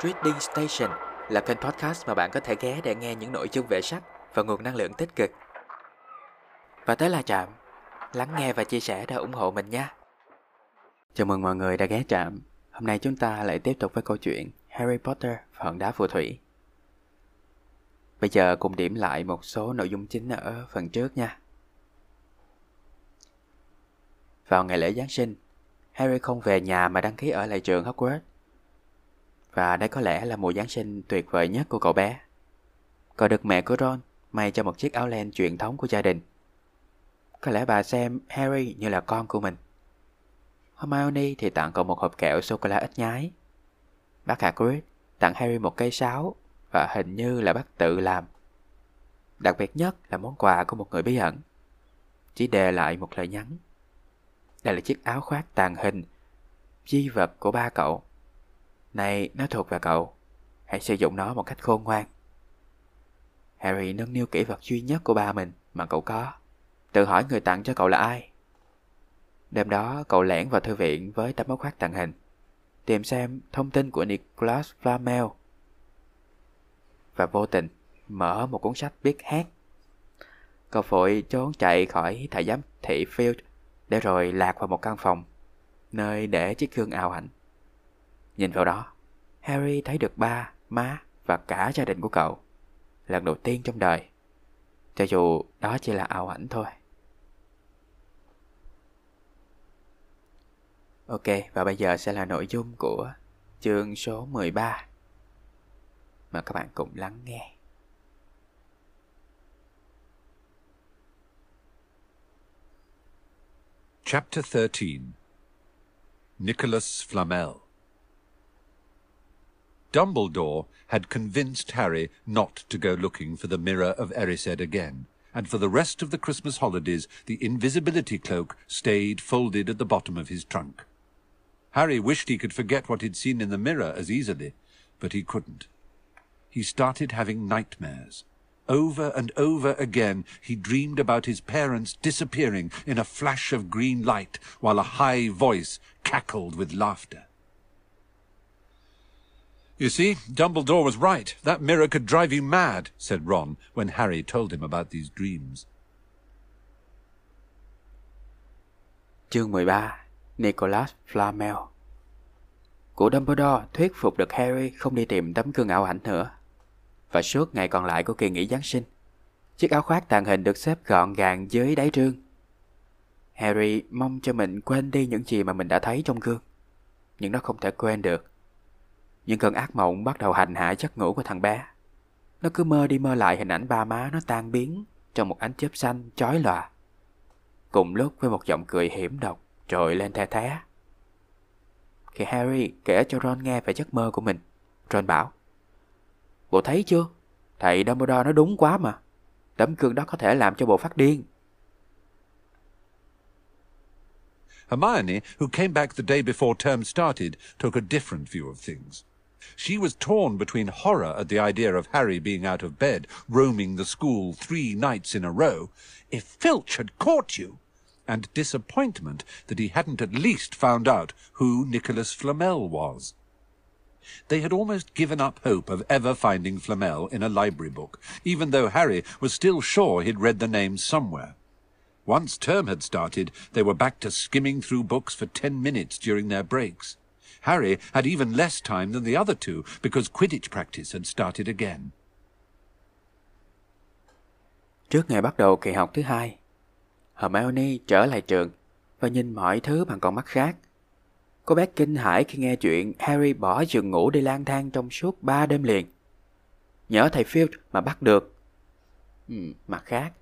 Trading Station là kênh podcast mà bạn có thể ghé để nghe những nội dung về sách và nguồn năng lượng tích cực. Và tới là Trạm, lắng nghe và chia sẻ để ủng hộ mình nha. Chào mừng mọi người đã ghé Trạm. Hôm nay chúng ta lại tiếp tục với câu chuyện Harry Potter phần đá phù thủy. Bây giờ cùng điểm lại một số nội dung chính ở phần trước nha. Vào ngày lễ Giáng sinh, Harry không về nhà mà đăng ký ở lại trường Hogwarts. Và đây có lẽ là mùa Giáng sinh tuyệt vời nhất của cậu bé. Cậu được mẹ của Ron may cho một chiếc áo len truyền thống của gia đình. Có lẽ bà xem Harry như là con của mình. Hermione thì tặng cậu một hộp kẹo sô-cô-la ít nhái. Bác Hagrid tặng Harry một cây sáo và hình như là bác tự làm. Đặc biệt nhất là món quà của một người bí ẩn. Chỉ đề lại một lời nhắn. Đây là chiếc áo khoác tàn hình, di vật của ba cậu. Này, nó thuộc về cậu. Hãy sử dụng nó một cách khôn ngoan. Harry nâng niu kỹ vật duy nhất của ba mình mà cậu có. Tự hỏi người tặng cho cậu là ai. Đêm đó, cậu lẻn vào thư viện với tấm áo khoác tàng hình. Tìm xem thông tin của Nicholas Flamel. Và vô tình, mở một cuốn sách biết hát. Cậu vội trốn chạy khỏi thầy giám thị Field để rồi lạc vào một căn phòng, nơi để chiếc gương ảo ảnh. Nhìn vào đó, Harry thấy được ba, má và cả gia đình của cậu. Lần đầu tiên trong đời. Cho dù đó chỉ là ảo ảnh thôi. Ok, và bây giờ sẽ là nội dung của chương số 13. Mời các bạn cùng lắng nghe. Chapter 13 Nicholas Flamel Dumbledore had convinced Harry not to go looking for the Mirror of Erised again, and for the rest of the Christmas holidays the invisibility cloak stayed folded at the bottom of his trunk. Harry wished he could forget what he'd seen in the mirror as easily, but he couldn't. He started having nightmares. Over and over again he dreamed about his parents disappearing in a flash of green light while a high voice cackled with laughter. You see, Dumbledore was right. That mirror could drive you mad, said Ron when Harry told him about these dreams. Chương 13 Nicholas Flamel Cụ Dumbledore thuyết phục được Harry không đi tìm tấm gương ảo ảnh nữa. Và suốt ngày còn lại của kỳ nghỉ Giáng sinh, chiếc áo khoác tàn hình được xếp gọn gàng dưới đáy trương. Harry mong cho mình quên đi những gì mà mình đã thấy trong gương. Nhưng nó không thể quên được. Những cơn ác mộng bắt đầu hành hạ giấc ngủ của thằng bé. Nó cứ mơ đi mơ lại hình ảnh ba má nó tan biến trong một ánh chớp xanh chói lòa. Cùng lúc với một giọng cười hiểm độc trội lên the thé. Khi Harry kể cho Ron nghe về giấc mơ của mình, Ron bảo Bộ thấy chưa? Thầy Dumbledore nói đúng quá mà. Tấm gương đó có thể làm cho bộ phát điên. Hermione, who came back the day before term started, took a different view of things. She was torn between horror at the idea of Harry being out of bed, roaming the school three nights in a row, if Filch had caught you, and disappointment that he hadn't at least found out who Nicholas Flamel was. They had almost given up hope of ever finding Flamel in a library book, even though Harry was still sure he'd read the name somewhere. Once term had started, they were back to skimming through books for ten minutes during their breaks. Harry had even less time than the other two because Quidditch practice had started again. Trước ngày bắt đầu kỳ học thứ hai, Hermione trở lại trường và nhìn mọi thứ bằng con mắt khác. Cô bé kinh hãi khi nghe chuyện Harry bỏ giường ngủ đi lang thang trong suốt ba đêm liền. Nhớ thầy Field mà bắt được. Ừ, mặt khác,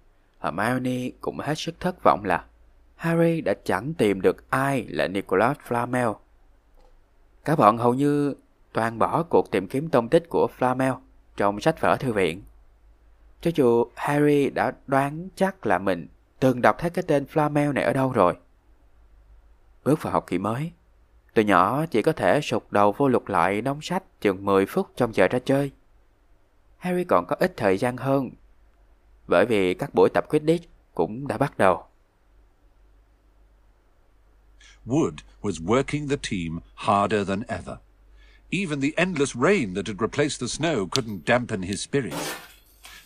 Hermione cũng hết sức thất vọng là Harry đã chẳng tìm được ai là Nicholas Flamel. Cả bọn hầu như toàn bỏ cuộc tìm kiếm tông tích của Flamel trong sách vở thư viện. Cho dù Harry đã đoán chắc là mình từng đọc thấy cái tên Flamel này ở đâu rồi. Bước vào học kỳ mới, tụi nhỏ chỉ có thể sụp đầu vô lục lại đóng sách chừng 10 phút trong giờ ra chơi. Harry còn có ít thời gian hơn bởi vì các buổi tập Quidditch cũng đã bắt đầu. Wood was working the team harder than ever. Even the endless rain that had replaced the snow couldn't dampen his spirits.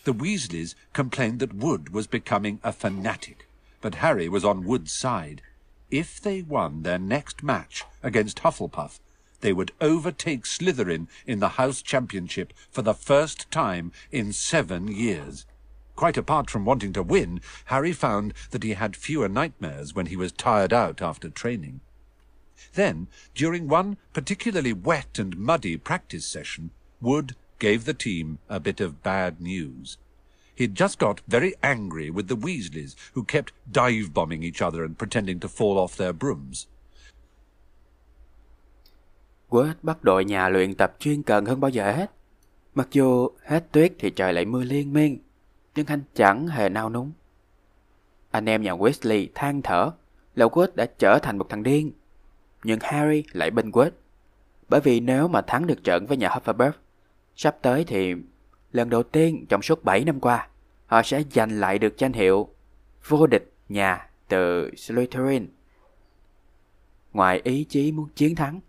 The Weasleys complained that Wood was becoming a fanatic, but Harry was on Wood's side. If they won their next match against Hufflepuff, they would overtake Slytherin in the House Championship for the first time in seven years. Quite apart from wanting to win, Harry found that he had fewer nightmares when he was tired out after training. Then, during one particularly wet and muddy practice session, Wood gave the team a bit of bad news. He'd just got very angry with the Weasleys, who kept dive-bombing each other and pretending to fall off their brooms. Quết bắt đội nhà luyện tập chuyên cần hơn bao giờ hết. Mặc dù hết tuyết thì trời lại mưa liên miên, nhưng anh chẳng hề nao núng. Anh em nhà Weasley than thở là Quết đã trở thành một thằng điên. Nhưng Harry lại bên Quết. Bởi vì nếu mà thắng được trận với nhà Hufflepuff, sắp tới thì lần đầu tiên trong suốt 7 năm qua, họ sẽ giành lại được danh hiệu vô địch nhà từ Slytherin. Ngoài ý chí muốn chiến thắng,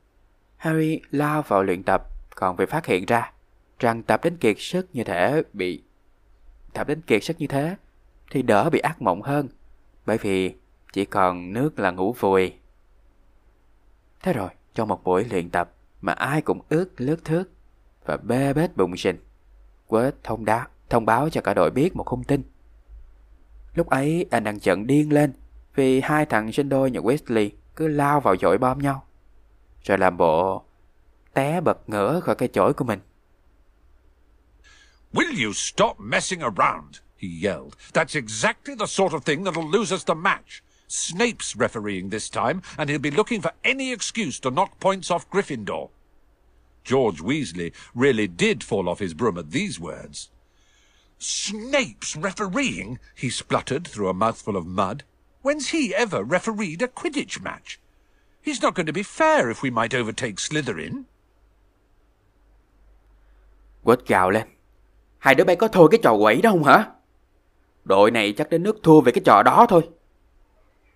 Harry lao vào luyện tập còn phải phát hiện ra rằng tập đến kiệt sức như thể bị tập đến kiệt sức như thế thì đỡ bị ác mộng hơn bởi vì chỉ còn nước là ngủ vùi. Thế rồi, trong một buổi luyện tập mà ai cũng ướt lướt thước và bê bết bụng sinh, Quết thông, đá, thông báo cho cả đội biết một hung tin. Lúc ấy anh đang trận điên lên vì hai thằng sinh đôi nhà Wesley cứ lao vào dội bom nhau rồi làm bộ té bật ngửa khỏi cái chổi của mình. Will you stop messing around? he yelled. That's exactly the sort of thing that'll lose us the match. Snape's refereeing this time, and he'll be looking for any excuse to knock points off Gryffindor. George Weasley really did fall off his broom at these words. Snape's refereeing? he spluttered through a mouthful of mud. When's he ever refereed a Quidditch match? He's not going to be fair if we might overtake Slytherin. Quất gào. Hai đứa bay có thôi cái trò quẩy đó không hả? Đội này chắc đến nước thua về cái trò đó thôi.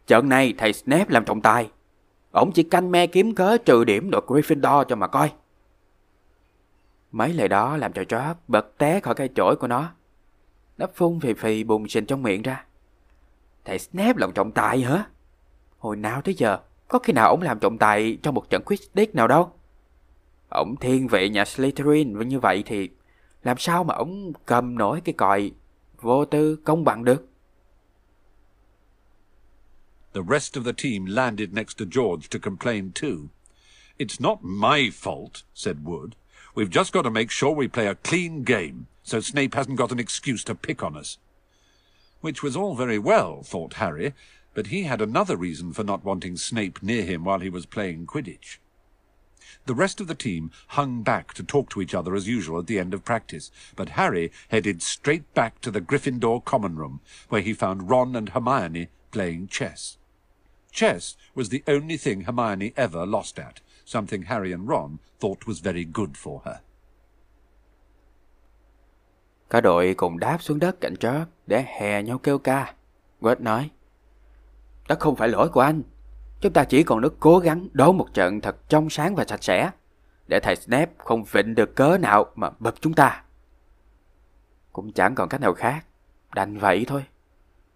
Trận này thầy Snape làm trọng tài. Ông chỉ canh me kiếm cớ trừ điểm đội Gryffindor cho mà coi. Mấy lời đó làm cho George bật té khỏi cây chổi của nó. Nó phun phì phì bùng xịn trong miệng ra. Thầy Snape làm trọng tài hả? Hồi nào tới giờ, có khi nào ông làm trọng tài trong một trận Quidditch nào đâu. Ông thiên vị nhà Slytherin như vậy thì làm sao mà ông cầm nổi cái còi vô tư công bằng được? The rest of the team landed next to George to complain too. It's not my fault, said Wood. We've just got to make sure we play a clean game, so Snape hasn't got an excuse to pick on us. Which was all very well, thought Harry, but he had another reason for not wanting Snape near him while he was playing Quidditch. The rest of the team hung back to talk to each other as usual at the end of practice, but Harry headed straight back to the Gryffindor common room, where he found Ron and Hermione playing chess. Chess was the only thing Hermione ever lost at, something Harry and Ron thought was very good for her. Cả đội cùng đáp xuống đất cạnh chót để hè nhau kêu ca. Quết nói, Đó không phải lỗi của anh. Chúng ta chỉ còn nước cố gắng đấu một trận thật trong sáng và sạch sẽ, để thầy Snape không vịnh được cớ nào mà bập chúng ta. Cũng chẳng còn cách nào khác, đành vậy thôi.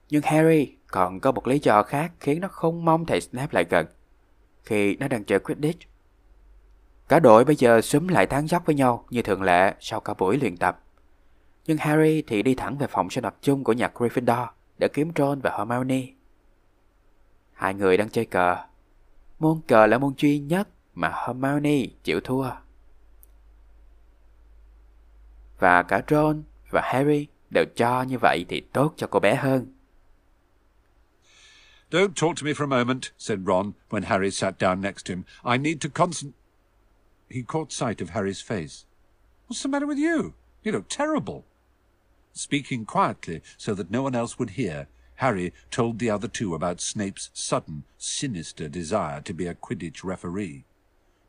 Nhưng Harry còn có một lý do khác khiến nó không mong thầy Snape lại gần khi nó đang chơi Quidditch. Cả đội bây giờ xúm lại tán dốc với nhau như thường lệ sau cả buổi luyện tập. Nhưng Harry thì đi thẳng về phòng sinh hoạt chung của nhà Gryffindor để kiếm Ron và Hermione. Hai người đang chơi cờ. Môn cờ là môn duy nhất mà Hermione chịu thua. Và cả Ron và Harry đều cho như vậy thì tốt cho cô bé hơn. Don't talk to me for a moment, said Ron when Harry sat down next to him. I need to concent... He caught sight of Harry's face. What's the matter with you? You look terrible. Speaking quietly so that no one else would hear, Harry told the other two about Snape's sudden, sinister desire to be a Quidditch referee.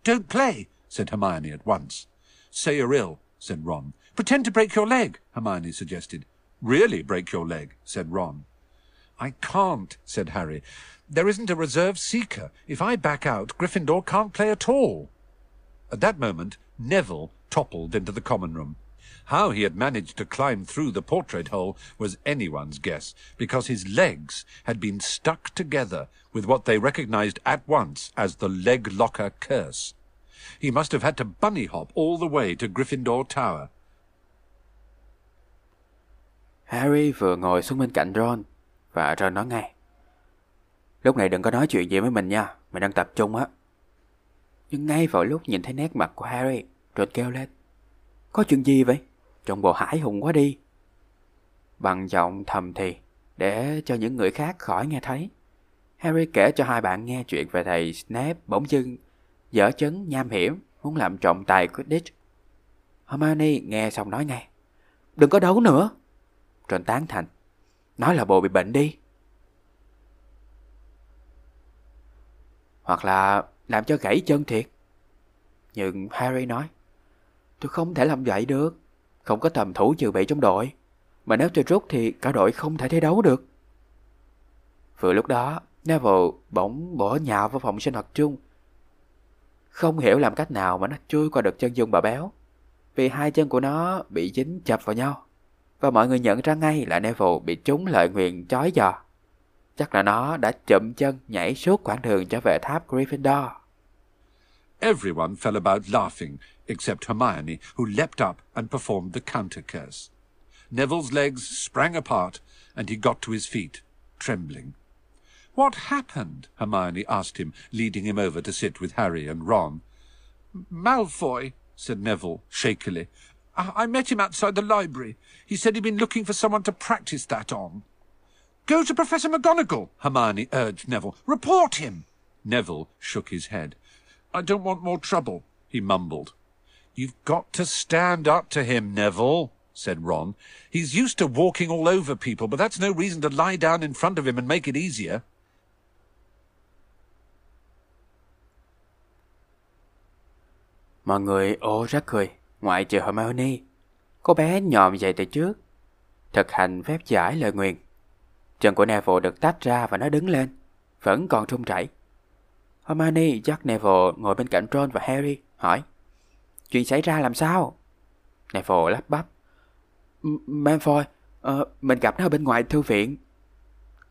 Don't play, said Hermione at once. Say you're ill, said Ron. Pretend to break your leg, Hermione suggested. Really break your leg, said Ron. I can't, said Harry. There isn't a reserve seeker. If I back out, Gryffindor can't play at all. At that moment, Neville toppled into the common room. How he had managed to climb through the portrait hole was anyone's guess, because his legs had been stuck together with what they recognized at once as the leg locker curse. He must have had to bunny hop all the way to Gryffindor Tower. Harry vừa ngồi xuống bên cạnh Ron và Ron nói ngay. Lúc này đừng có nói chuyện gì với mình nha, mình đang tập trung á. Nhưng ngay vào lúc nhìn thấy nét mặt của Harry, Ron kêu lên. Có chuyện gì vậy? Trông bộ hải hùng quá đi. Bằng giọng thầm thì, để cho những người khác khỏi nghe thấy. Harry kể cho hai bạn nghe chuyện về thầy Snape bỗng dưng dở chấn nham hiểm muốn làm trọng tài Quidditch. Hermione nghe xong nói ngay. Đừng có đấu nữa. Trần tán thành. Nói là bồ bị bệnh đi. Hoặc là làm cho gãy chân thiệt. Nhưng Harry nói. Tôi không thể làm vậy được. Không có tầm thủ dự bị trong đội. Mà nếu tôi rút thì cả đội không thể thi đấu được. Vừa lúc đó, Neville bỗng bỏ nhào vào phòng sinh hoạt chung. Không hiểu làm cách nào mà nó chui qua được chân dung bà béo. Vì hai chân của nó bị dính chập vào nhau. Và mọi người nhận ra ngay là Neville bị trúng lợi nguyện chói giò. Chắc là nó đã chậm chân nhảy suốt quãng đường trở về tháp Gryffindor. Everyone fell about laughing, except Hermione, who leapt up and performed the counter curse. Neville's legs sprang apart, and he got to his feet, trembling. What happened? Hermione asked him, leading him over to sit with Harry and Ron. Malfoy, said Neville, shakily. I, I met him outside the library. He said he'd been looking for someone to practice that on. Go to Professor McGonagall, Hermione urged Neville. Report him. Neville shook his head. I don't want more trouble, he mumbled. You've got to stand up to him, Neville, said Ron. He's used to walking all over people, but that's no reason to lie down in front of him and make it easier. Mọi người ô rắc cười, ngoại trừ Hermione. Cô bé nhòm dậy từ trước, thực hành phép giải lời nguyền. Chân của Neville được tách ra và nó đứng lên, vẫn còn trung chảy. Hermione Jack Neville ngồi bên cạnh Ron và Harry, hỏi Chuyện xảy ra làm sao? Neville lắp bắp. Malfoy, uh, mình gặp nó ở bên ngoài thư viện.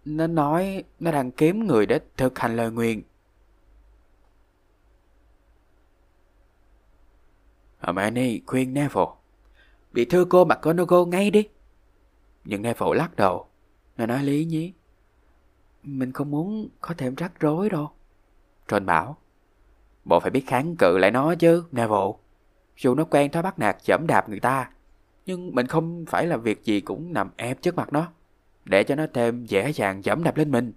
Nó nói nó đang kiếm người để thực hành lời nguyện. Hermione khuyên Neville. Bị thư cô McGonagall ngay đi. Nhưng Neville lắc đầu. Nó nói lý nhí. Mình không muốn có thêm rắc rối đâu trên bảo. Bộ phải biết kháng cự lại nó chứ, Neville. Dù nó quen thói bắt nạt chẩm đạp người ta. Nhưng mình không phải là việc gì cũng nằm ép trước mặt nó. Để cho nó thêm dễ dàng dẫm đạp lên mình.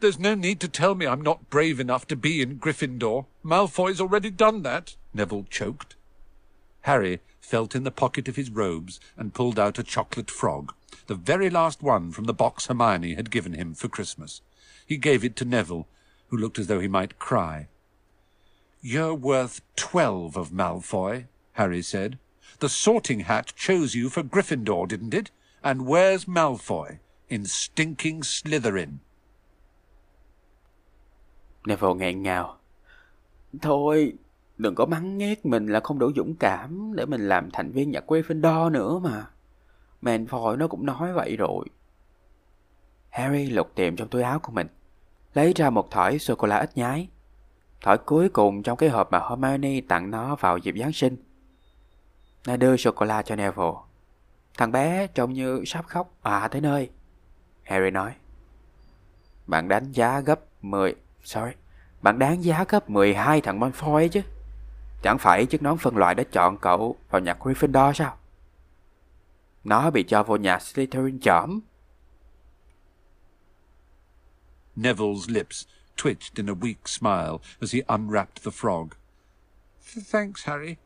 There's no need to tell me I'm not brave enough to be in Gryffindor. Malfoy's already done that, Neville choked. Harry felt in the pocket of his robes and pulled out a chocolate frog, the very last one from the box Hermione had given him for Christmas. He gave it to Neville, who looked as though he might cry. You're worth twelve of Malfoy, Harry said. The sorting hat chose you for Gryffindor, didn't it? And where's Malfoy? In stinking Slytherin. Neville nghẹn ngào. Thôi, đừng có mắng ghét mình là không đủ dũng cảm để mình làm thành viên nhà Gryffindor nữa mà. Malfoy nó cũng nói vậy rồi. Harry lục tìm trong túi áo của mình, lấy ra một thỏi sô-cô-la ít nhái. Thỏi cuối cùng trong cái hộp mà Hermione tặng nó vào dịp Giáng sinh. Nó đưa sô-cô-la cho Neville. Thằng bé trông như sắp khóc à tới nơi. Harry nói. Bạn đánh giá gấp 10... Sorry. Bạn đáng giá gấp 12 thằng Malfoy ấy chứ. Chẳng phải chiếc nón phân loại đã chọn cậu vào nhà Gryffindor sao? Nó bị cho vô nhà Slytherin chỏm. Neville's lips twitched in a weak smile as he unwrapped the frog. Thanks, Harry.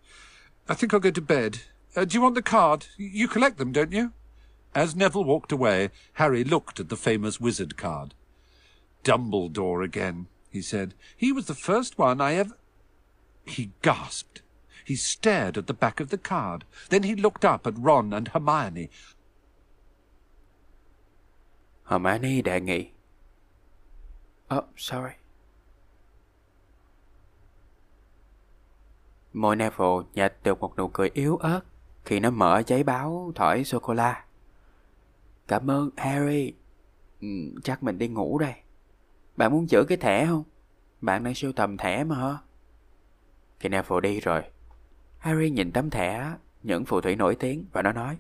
I think I'll go to bed. Uh, do you want the card? You collect them, don't you? As Neville walked away, Harry looked at the famous wizard card. Dumbledore again, he said. He was the first one I ever... He gasped. He stared at the back of the card. Then he looked up at Ron and Hermione. Hermione đề nghị. Oh, sorry. Môi Neville nhạt được một nụ cười yếu ớt khi nó mở giấy báo thỏi sô-cô-la. Cảm ơn Harry. Ừ, chắc mình đi ngủ đây. Bạn muốn giữ cái thẻ không? Bạn đang sưu tầm thẻ mà hả? Khi Neville đi rồi, Harry nhìn tấm thẻ những phù thủy nổi tiếng và nó nói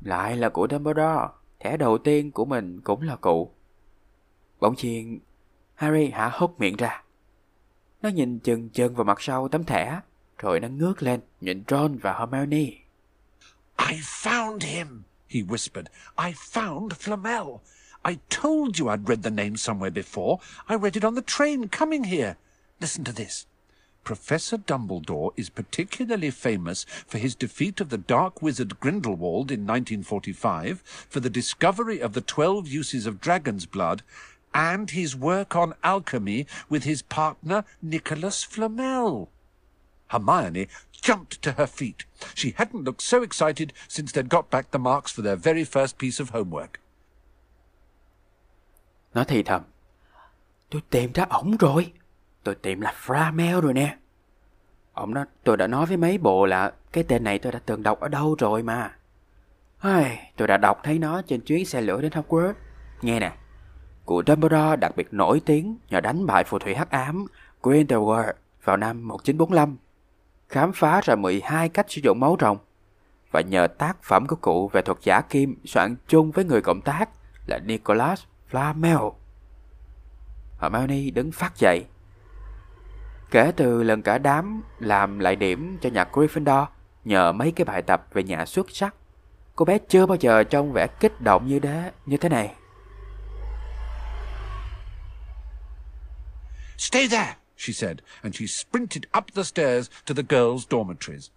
Lại là của Dumbledore, thẻ đầu tiên của mình cũng là cụ. Bỗng nhiên, Harry hả hốc miệng ra. Nó nhìn chừng chừng vào mặt sau tấm thẻ, rồi nó ngước lên, nhìn Ron và Hermione. I found him, he whispered. I found Flamel. I told you I'd read the name somewhere before. I read it on the train coming here. Listen to this. Professor Dumbledore is particularly famous for his defeat of the dark wizard Grindelwald in 1945, for the discovery of the twelve uses of dragon's blood, and his work on alchemy with his partner Nicholas Flamel. Hermione jumped to her feet. She hadn't looked so excited since they'd got back the marks for their very first piece of homework. Nó thì thầm. Tôi tìm ra ổng rồi. Tôi tìm là Flamel rồi nè. Ông nói tôi đã nói với mấy bộ là cái tên này tôi đã từng đọc ở đâu rồi mà. Ai, tôi đã đọc thấy nó trên chuyến xe lửa đến Hogwarts. Nghe nè, cụ Dumbledore đặc biệt nổi tiếng nhờ đánh bại phù thủy hắc ám Grindelwald vào năm 1945, khám phá ra 12 cách sử dụng máu rồng và nhờ tác phẩm của cụ về thuật giả kim soạn chung với người cộng tác là Nicholas Flamel. Hermione đứng phát dậy. Kể từ lần cả đám làm lại điểm cho nhà Gryffindor nhờ mấy cái bài tập về nhà xuất sắc, cô bé chưa bao giờ trông vẻ kích động như thế, như thế này. Stay there, she said, and she sprinted up the stairs to the girls' dormitories.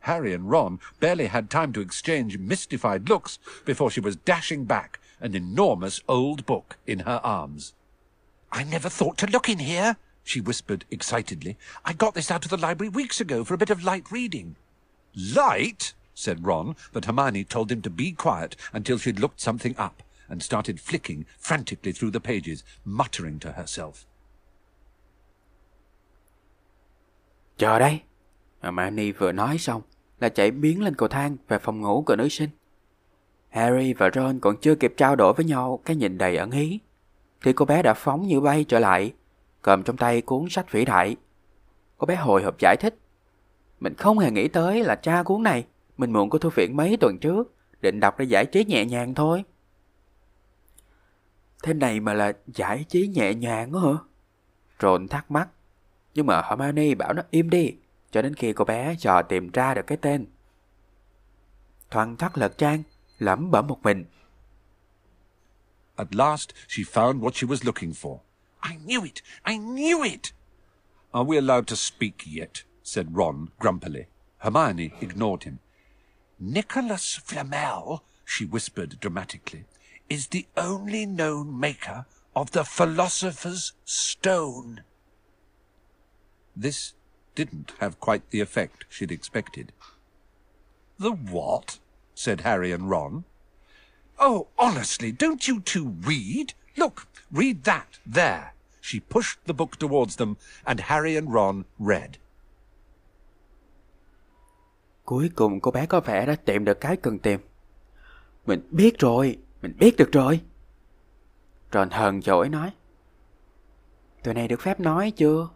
Harry and Ron barely had time to exchange mystified looks before she was dashing back, an enormous old book in her arms. I never thought to look in here, she whispered excitedly. I got this out of the library weeks ago for a bit of light reading. Light? said Ron, but Hermione told him to be quiet until she'd looked something up, and started flicking frantically through the pages, muttering to herself. Chờ đây. À, mà Manny vừa nói xong là chạy biến lên cầu thang về phòng ngủ của nữ sinh. Harry và Ron còn chưa kịp trao đổi với nhau cái nhìn đầy ẩn ý. Thì cô bé đã phóng như bay trở lại, cầm trong tay cuốn sách vĩ đại. Cô bé hồi hộp giải thích. Mình không hề nghĩ tới là tra cuốn này. Mình mượn của thư viện mấy tuần trước, định đọc để giải trí nhẹ nhàng thôi. Thế này mà là giải trí nhẹ nhàng đó hả? Ron thắc mắc. Nhưng mà Hermione bảo nó im đi, cho đến khi cô bé dò tìm ra được cái tên. Thoăn thoắt lật trang, lẩm bẩm một mình. At last she found what she was looking for. I knew it! I knew it! Are we allowed to speak yet? said Ron grumpily. Hermione ignored him. Nicholas Flamel, she whispered dramatically, is the only known maker of the Philosopher's Stone. This didn't have quite the effect she'd expected. The what? said Harry and Ron. Oh, honestly, don't you two read? Look, read that, there. She pushed the book towards them, and Harry and Ron read. Cuối cùng cô bé có vẻ đã tìm được cái cần tìm. Mình biết rồi, mình biết được rồi. Ron hờn dỗi nói. Tụi này được phép nói chưa?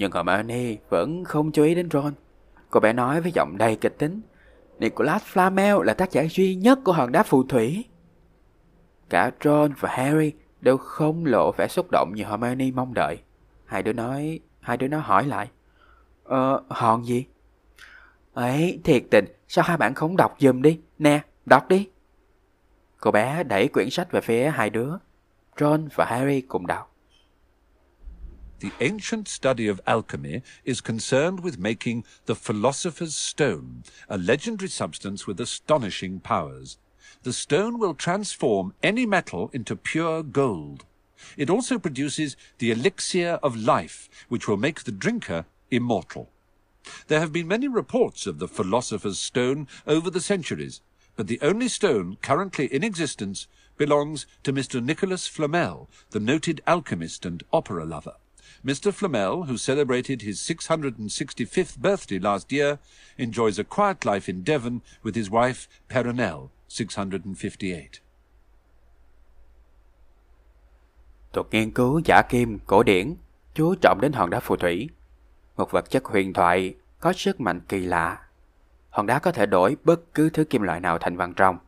Nhưng Hermione vẫn không chú ý đến Ron. Cô bé nói với giọng đầy kịch tính. Nicholas Flamel là tác giả duy nhất của hòn đá phù thủy. Cả Ron và Harry đều không lộ vẻ xúc động như Hermione mong đợi. Hai đứa nói, hai đứa nó hỏi lại. Ờ, hòn gì? Ấy, thiệt tình, sao hai bạn không đọc giùm đi? Nè, đọc đi. Cô bé đẩy quyển sách về phía hai đứa. Ron và Harry cùng đọc. The ancient study of alchemy is concerned with making the philosopher's stone, a legendary substance with astonishing powers. The stone will transform any metal into pure gold. It also produces the elixir of life, which will make the drinker immortal. There have been many reports of the philosopher's stone over the centuries, but the only stone currently in existence belongs to Mr. Nicholas Flamel, the noted alchemist and opera lover. Mr. Flamel, who celebrated his 665th birthday last year, enjoys a quiet life in Devon with his wife, Peronelle, 658. Thuật nghiên cứu giả kim cổ điển chú trọng đến hòn đá phù thủy, một vật chất huyền thoại có sức mạnh kỳ lạ. Hòn đá có thể đổi bất cứ thứ kim loại nào thành vàng trong.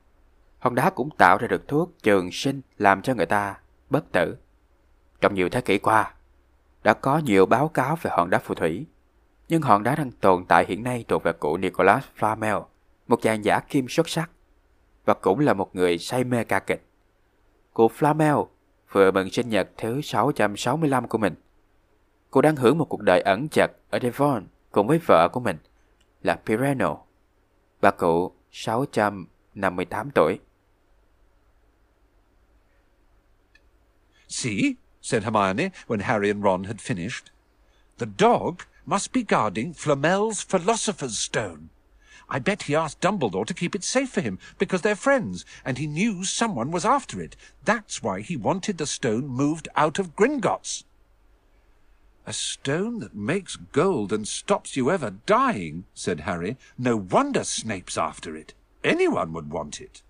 Hòn đá cũng tạo ra được thuốc trường sinh làm cho người ta bất tử. Trong nhiều thế kỷ qua, đã có nhiều báo cáo về hòn đá phù thủy, nhưng hòn đá đang tồn tại hiện nay thuộc về cụ Nicholas Flamel, một chàng giả kim xuất sắc, và cũng là một người say mê ca kịch. Cụ Flamel vừa mừng sinh nhật thứ 665 của mình. Cô đang hưởng một cuộc đời ẩn chật ở Devon cùng với vợ của mình là Pireno và cụ 658 tuổi. See, said Hermione when Harry and Ron had finished. The dog must be guarding Flamel's Philosopher's Stone. I bet he asked Dumbledore to keep it safe for him because they're friends, and he knew someone was after it. That's why he wanted the stone moved out of Gringotts. A stone that makes gold and stops you ever dying, said Harry. No wonder Snape's after it. Anyone would want it.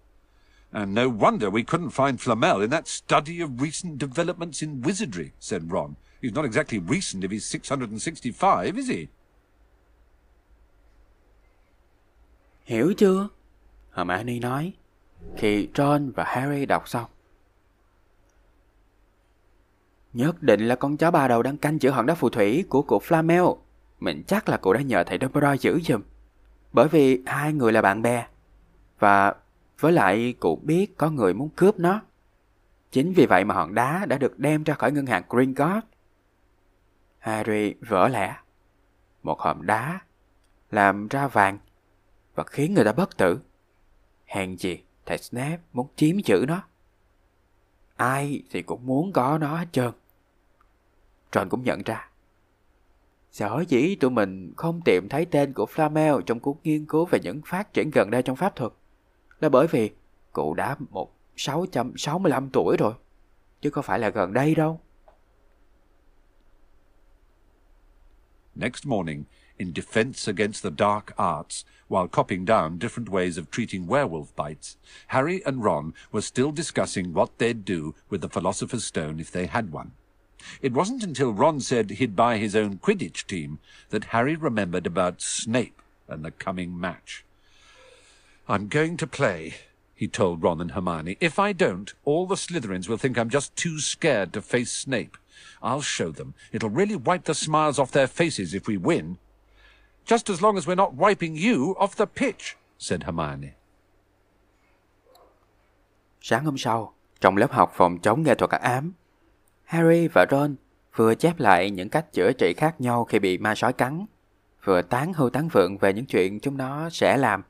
And no wonder we couldn't find Flamel in that study of recent developments in wizardry, said Ron. He's not exactly recent if he's 665, is he? Hiểu chưa? Hermione nói khi Ron và Harry đọc xong. Nhất định là con chó ba đầu đang canh giữ hòn đá phù thủy của cụ Flamel. Mình chắc là cụ đã nhờ thầy Dumbledore giữ giùm. Bởi vì hai người là bạn bè. Và với lại cụ biết có người muốn cướp nó. Chính vì vậy mà hòn đá đã được đem ra khỏi ngân hàng Green God. Harry vỡ lẽ. Một hòn đá làm ra vàng và khiến người ta bất tử. Hèn gì thầy Snape muốn chiếm giữ nó. Ai thì cũng muốn có nó hết trơn. Ron cũng nhận ra. Sở dĩ tụi mình không tìm thấy tên của Flamel trong cuộc nghiên cứu về những phát triển gần đây trong pháp thuật là bởi vì cụ đã một 665 tuổi rồi, chứ không phải là gần đây đâu. Next morning, in defense against the dark arts, while copying down different ways of treating werewolf bites, Harry and Ron were still discussing what they'd do with the Philosopher's Stone if they had one. It wasn't until Ron said he'd buy his own Quidditch team that Harry remembered about Snape and the coming match. I'm going to play, he told Ron and Hermione. If I don't, all the Slytherins will think I'm just too scared to face Snape. I'll show them. It'll really wipe the smiles off their faces if we win. Just as long as we're not wiping you off the pitch, said Hermione. Sáng hôm sau, trong lớp học phòng chống nghệ thuật ám, Harry và Ron vừa chép lại những cách chữa trị khác nhau khi bị ma sói cắn, vừa tán hưu tán vượng về những chuyện chúng nó sẽ làm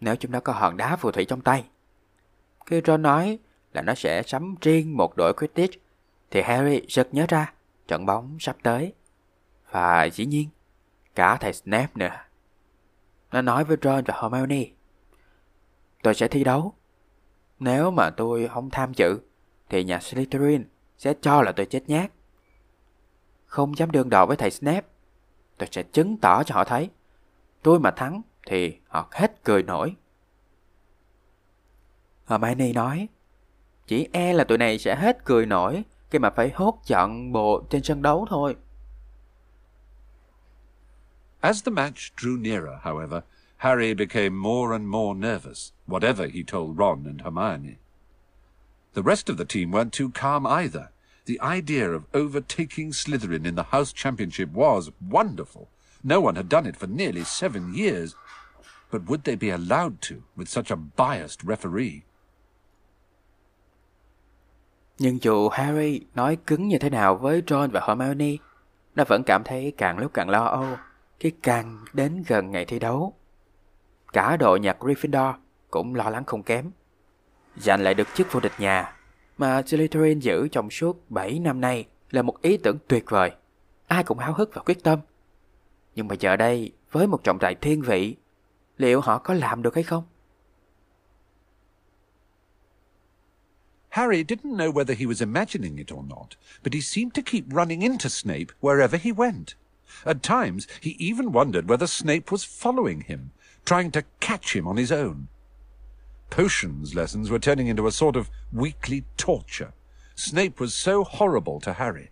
nếu chúng nó có hòn đá phù thủy trong tay. Khi Ron nói là nó sẽ sắm riêng một đội Quidditch, thì Harry sực nhớ ra trận bóng sắp tới. Và dĩ nhiên, cả thầy Snape nữa. Nó nói với Ron và Hermione, tôi sẽ thi đấu. Nếu mà tôi không tham dự, thì nhà Slytherin sẽ cho là tôi chết nhát. Không dám đương đầu với thầy Snape, tôi sẽ chứng tỏ cho họ thấy. Tôi mà thắng thì họ hết cười nổi. Hermione nói, chỉ e là tụi này sẽ hết cười nổi khi mà phải hốt chọn bộ trên sân đấu thôi. As the match drew nearer, however, Harry became more and more nervous, whatever he told Ron and Hermione. The rest of the team weren't too calm either. The idea of overtaking Slytherin in the House Championship was wonderful. No one had done it for nearly seven years. But would they be allowed to with such a biased referee? Nhưng dù Harry nói cứng như thế nào với Ron và Hermione, nó vẫn cảm thấy càng lúc càng lo âu khi càng đến gần ngày thi đấu. Cả đội nhạc Gryffindor cũng lo lắng không kém. Giành lại được chức vô địch nhà mà Slytherin giữ trong suốt 7 năm nay là một ý tưởng tuyệt vời. Ai cũng háo hức và quyết tâm. Nhưng mà giờ đây, với một trọng tài thiên vị, liệu họ có làm được hay không? Harry didn't know whether he was imagining it or not, but he seemed to keep running into Snape wherever he went. At times, he even wondered whether Snape was following him, trying to catch him on his own. Potions lessons were turning into a sort of weekly torture. Snape was so horrible to Harry.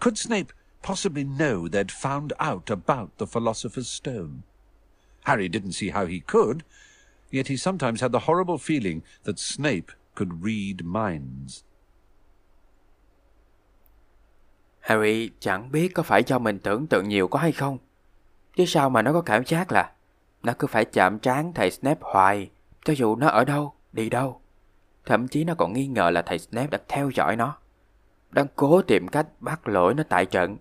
Could Snape possibly know they'd found out about the Philosopher's Stone? Harry didn't see how he could, yet he sometimes had the horrible feeling that Snape could read minds. Harry chẳng biết có phải do mình tưởng tượng nhiều có hay không. Chứ sao mà nó có cảm giác là nó cứ phải chạm trán thầy Snape hoài, cho dù nó ở đâu, đi đâu. Thậm chí nó còn nghi ngờ là thầy Snape đã theo dõi nó, đang cố tìm cách bắt lỗi nó tại trận.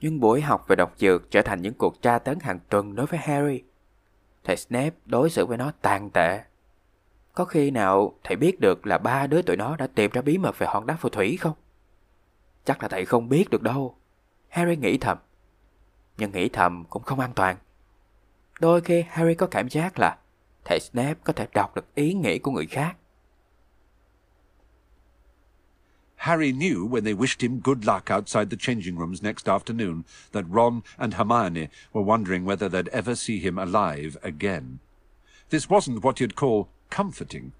Nhưng buổi học về độc dược trở thành những cuộc tra tấn hàng tuần đối với Harry. Thầy Snape đối xử với nó tàn tệ. Có khi nào thầy biết được là ba đứa tụi nó đã tìm ra bí mật về hòn đá phù thủy không? Chắc là thầy không biết được đâu. Harry nghĩ thầm. Nhưng nghĩ thầm cũng không an toàn. Đôi khi Harry có cảm giác là thầy Snape có thể đọc được ý nghĩ của người khác. Harry knew when they wished him good luck outside the changing rooms next afternoon that Ron and Hermione were wondering whether they'd ever see him alive again. This wasn't what you'd call comforting.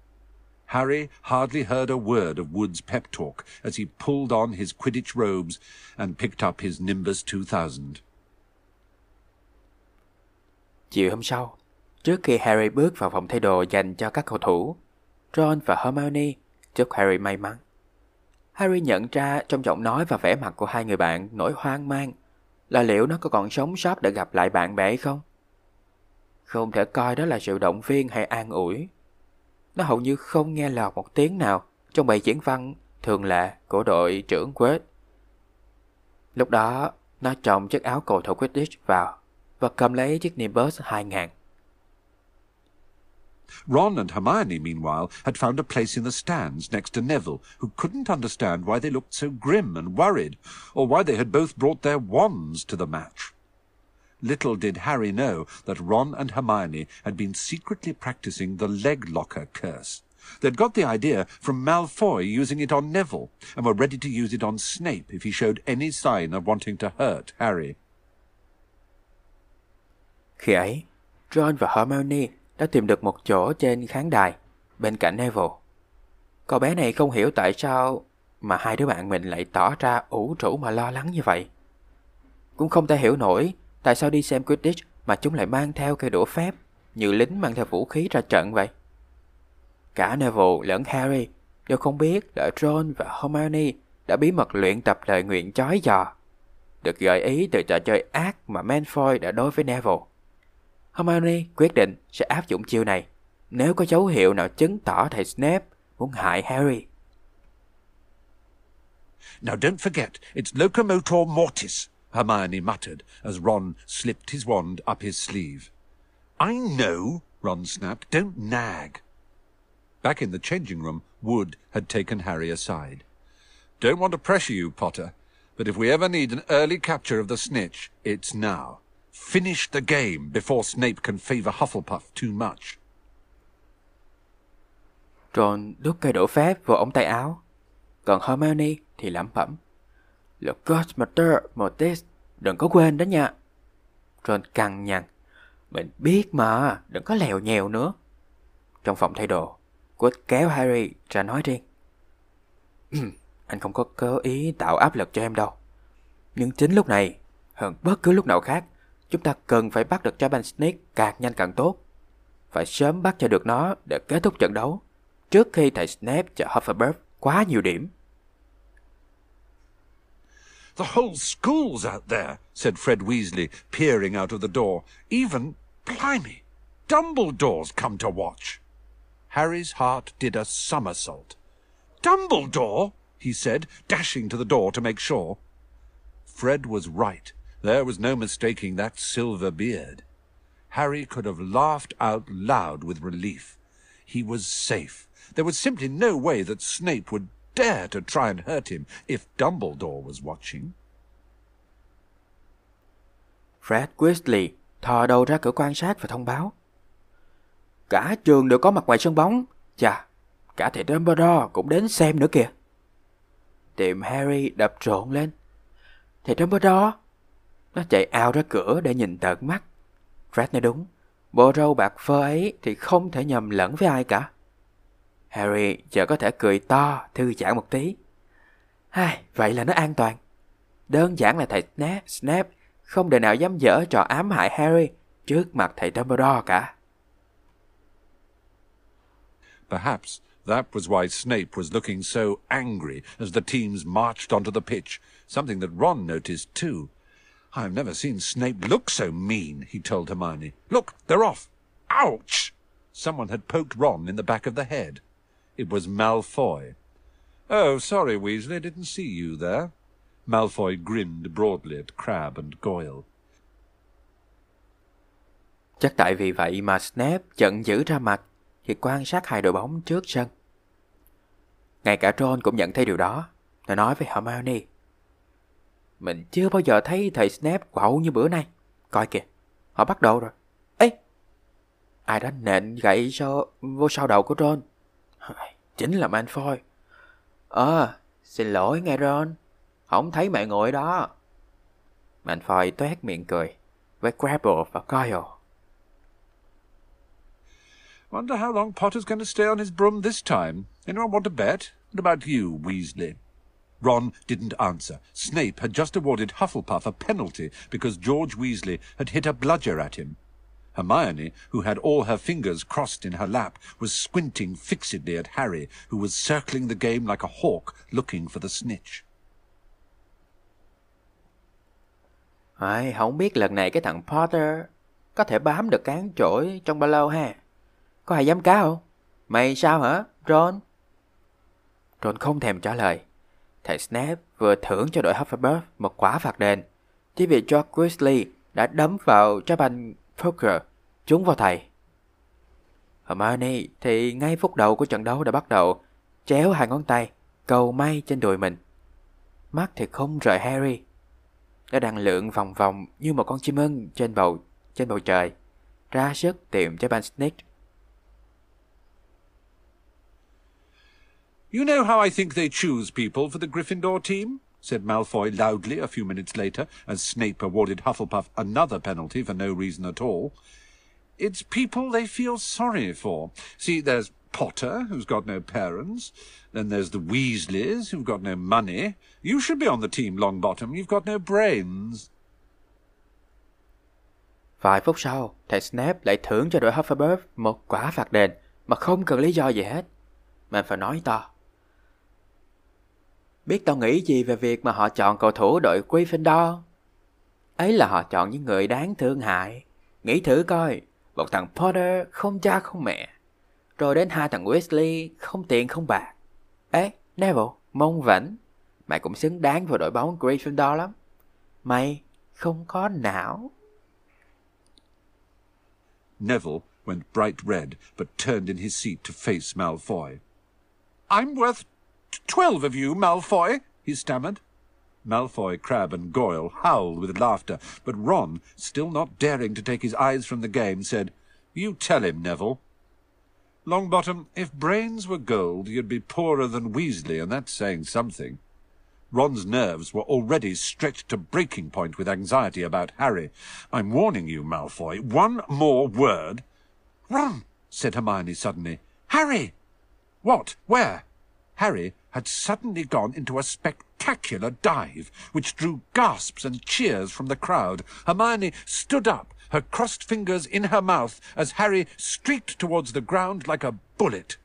Harry hardly heard a word of Wood's pep talk as he pulled on his Quidditch robes and picked up his Nimbus 2000. Chiều hôm sau, trước khi Harry bước vào phòng thay đồ dành cho các cầu thủ, Ron và Hermione chúc Harry may mắn. Harry nhận ra trong giọng nói và vẻ mặt của hai người bạn nỗi hoang mang là liệu nó có còn sống sót để gặp lại bạn bè hay không? Không thể coi đó là sự động viên hay an ủi. Nó hầu như không nghe lọt một tiếng nào trong bài diễn văn thường lệ của đội trưởng Quết. Lúc đó, nó trồng chiếc áo cầu thủ Quidditch vào và cầm lấy chiếc Nimbus 2000. Ron and Hermione, meanwhile, had found a place in the stands next to Neville, who couldn't understand why they looked so grim and worried, or why they had both brought their wands to the match. Little did Harry know that Ron and Hermione had been secretly practicing the leg locker curse. They'd got the idea from Malfoy using it on Neville, and were ready to use it on Snape if he showed any sign of wanting to hurt Harry. Khi ấy, Ron và Hermione đã tìm được một chỗ trên khán đài bên cạnh Neville. Cậu bé này không hiểu tại sao mà hai đứa bạn mình lại tỏ ra ủ rũ mà lo lắng như vậy. Cũng không thể hiểu nổi tại sao đi xem Quidditch mà chúng lại mang theo cây đũa phép như lính mang theo vũ khí ra trận vậy. Cả Neville lẫn Harry đều không biết là Ron và Hermione đã bí mật luyện tập lời nguyện chói giò, được gợi ý từ trò chơi ác mà Malfoy đã đối với Neville. Hermione quyết định sẽ áp dụng chiêu này nếu có dấu hiệu nào chứng tỏ thầy Snape muốn hại Harry. Now don't forget, it's locomotor mortis, Hermione muttered as Ron slipped his wand up his sleeve. I know, Ron snapped. Don't nag. Back in the changing room, Wood had taken Harry aside. Don't want to pressure you, Potter, but if we ever need an early capture of the snitch, it's now. Finish the game before Snape can favour Hufflepuff too much. Ron đút cây đổ phép vào ống tay áo. Còn Hermione thì lẩm bẩm. Logomater Mortis, đừng có quên đó nha. Ron căng nhằn. Mình biết mà, đừng có lèo nhèo nữa. Trong phòng thay đồ, Quýt kéo Harry ra nói riêng. Anh không có cố ý tạo áp lực cho em đâu. Nhưng chính lúc này, hơn bất cứ lúc nào khác, Chúng ta cần phải bắt được Japan Snake càng nhanh càng tốt. Phải sớm bắt cho được nó để kết thúc trận đấu, trước khi thầy Snape cho Hufflepuff quá nhiều điểm. The whole school's out there, said Fred Weasley, peering out of the door. Even, blimey, Dumbledore's come to watch. Harry's heart did a somersault. Dumbledore, he said, dashing to the door to make sure. Fred was right. There was no mistaking that silver beard. Harry could have laughed out loud with relief. He was safe. There was simply no way that Snape would dare to try and hurt him if Dumbledore was watching. Fred Weasley thò đầu ra cửa quan sát và thông báo. Cả trường đều có mặt ngoài sân bóng. Chà, cả thầy Dumbledore cũng đến xem nữa kìa. Tiệm Harry đập trộn lên. Thầy Dumbledore? Nó chạy ao ra cửa để nhìn tận mắt. Fred nói đúng. Bộ râu bạc phơ ấy thì không thể nhầm lẫn với ai cả. Harry giờ có thể cười to, thư giãn một tí. Hai, vậy là nó an toàn. Đơn giản là thầy Snap, Snape không đời nào dám dở trò ám hại Harry trước mặt thầy Dumbledore cả. Perhaps that was why Snape was looking so angry as the teams marched onto the pitch, something that Ron noticed too. I've never seen Snape look so mean, he told Hermione. Look, they're off. Ouch! Someone had poked Ron in the back of the head. It was Malfoy. Oh, sorry, Weasley, didn't see you there. Malfoy grinned broadly at Crab and Goyle. Chắc tại vì vậy mà Snape giận dữ ra mặt khi quan sát hai đội bóng trước sân. Ngay cả Ron cũng nhận thấy điều đó. Nó nói với Hermione. Mình chưa bao giờ thấy thầy Snape quậu như bữa nay. Coi kìa, họ bắt đầu rồi. Ê! Ai đã nện gậy cho vô sau đầu của Ron? Chính là Malfoy. Ờ, xin lỗi nghe Ron. Không thấy mẹ ngồi đó. Malfoy toét miệng cười với Crabble và Goyle. Wonder how long Potter's going to stay on his broom this time. Anyone want to bet? What about you, Weasley? Ron didn't answer. Snape had just awarded Hufflepuff a penalty because George Weasley had hit a bludger at him. Hermione, who had all her fingers crossed in her lap, was squinting fixedly at Harry, who was circling the game like a hawk looking for the snitch. Ai, không biết lần này cái thằng Potter có thể bám được cán chổi trong bao lâu ha? Có ai dám cá không? Mày sao hả, Ron? Ron không thèm trả lời. Thầy Snape vừa thưởng cho đội Hufflepuff một quả phạt đền chỉ vì George Weasley đã đấm vào trái banh poker trúng vào thầy. Hermione thì ngay phút đầu của trận đấu đã bắt đầu chéo hai ngón tay cầu may trên đùi mình. Mắt thì không rời Harry. Nó đang lượn vòng vòng như một con chim ưng trên bầu trên bầu trời, ra sức tìm trái banh snake. You know how I think they choose people for the Gryffindor team? said Malfoy loudly a few minutes later, as Snape awarded Hufflepuff another penalty for no reason at all. It's people they feel sorry for. See, there's Potter, who's got no parents. Then there's the Weasleys, who've got no money. You should be on the team, Longbottom. You've got no brains. Vài phút sau, thầy Snape lại thưởng cho đội Hufflepuff một quả phạt đền mà không cần lý do gì hết. Mà phải nói to. Biết tao nghĩ gì về việc mà họ chọn cầu thủ đội Gryffindor? Ấy là họ chọn những người đáng thương hại. Nghĩ thử coi, một thằng Potter không cha không mẹ. Rồi đến hai thằng Weasley không tiền không bạc. Ê, Neville, mong vẫn. Mày cũng xứng đáng vào đội bóng Gryffindor lắm. Mày không có não. Neville went bright red, but turned in his seat to face Malfoy. I'm worth twelve of you, Malfoy, he stammered. Malfoy, Crab, and Goyle howled with laughter, but Ron, still not daring to take his eyes from the game, said, You tell him, Neville. Longbottom, if brains were gold, you'd be poorer than Weasley, and that's saying something. Ron's nerves were already stretched to breaking point with anxiety about Harry. I'm warning you, Malfoy, one more word. Ron, said Hermione suddenly. Harry! What? Where? Harry had suddenly gone into a spectacular dive, which drew gasps and cheers from the crowd. Hermione stood up, her crossed fingers in her mouth, as Harry streaked towards the ground like a bullet.